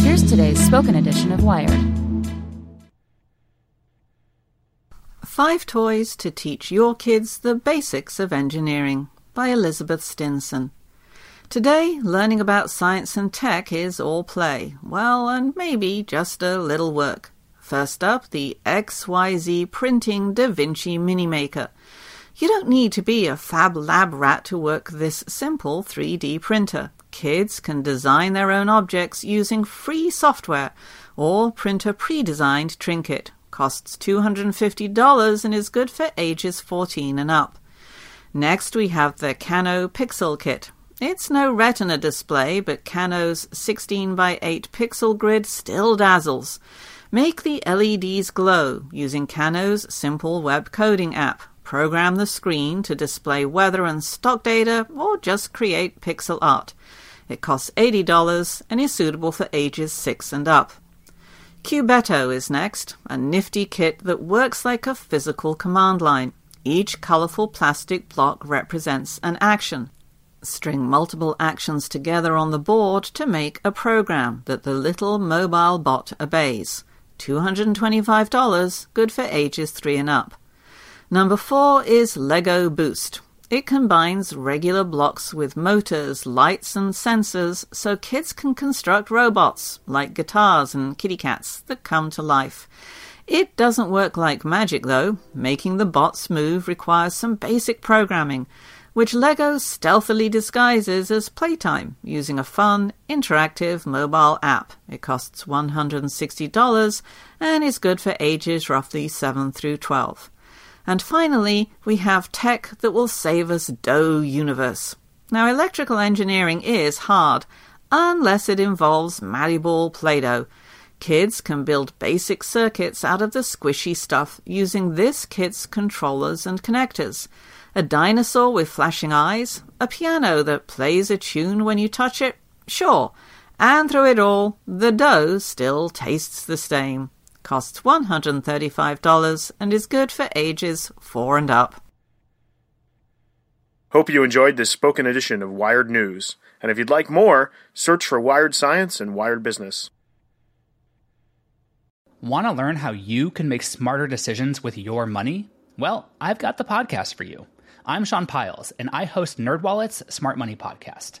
Here's today's spoken edition of Wired. Five Toys to Teach Your Kids the Basics of Engineering by Elizabeth Stinson. Today, learning about science and tech is all play, well, and maybe just a little work. First up, the XYZ Printing Da Vinci Mini Maker. You don't need to be a fab lab rat to work this simple 3D printer. Kids can design their own objects using free software or print a pre-designed trinket. Costs $250 and is good for ages 14 and up. Next, we have the Kano Pixel Kit. It's no retina display, but Kano's 16 by 8 pixel grid still dazzles. Make the LEDs glow using Kano's simple web coding app. Program the screen to display weather and stock data, or just create pixel art. It costs $80 and is suitable for ages 6 and up. Cubetto is next, a nifty kit that works like a physical command line. Each colorful plastic block represents an action. String multiple actions together on the board to make a program that the little mobile bot obeys. $225, good for ages 3 and up. Number 4 is Lego Boost. It combines regular blocks with motors, lights, and sensors so kids can construct robots, like guitars and kitty cats, that come to life. It doesn't work like magic, though. Making the bots move requires some basic programming, which LEGO stealthily disguises as playtime using a fun, interactive mobile app. It costs $160 and is good for ages roughly 7 through 12. And finally, we have tech that will save us dough universe. Now, electrical engineering is hard, unless it involves malleable Play Doh. Kids can build basic circuits out of the squishy stuff using this kit's controllers and connectors. A dinosaur with flashing eyes, a piano that plays a tune when you touch it, sure. And through it all, the dough still tastes the same costs $135 and is good for ages 4 and up. Hope you enjoyed this spoken edition of Wired News. And if you'd like more, search for Wired Science and Wired Business. Want to learn how you can make smarter decisions with your money? Well, I've got the podcast for you. I'm Sean Pyles, and I host NerdWallet's Smart Money Podcast.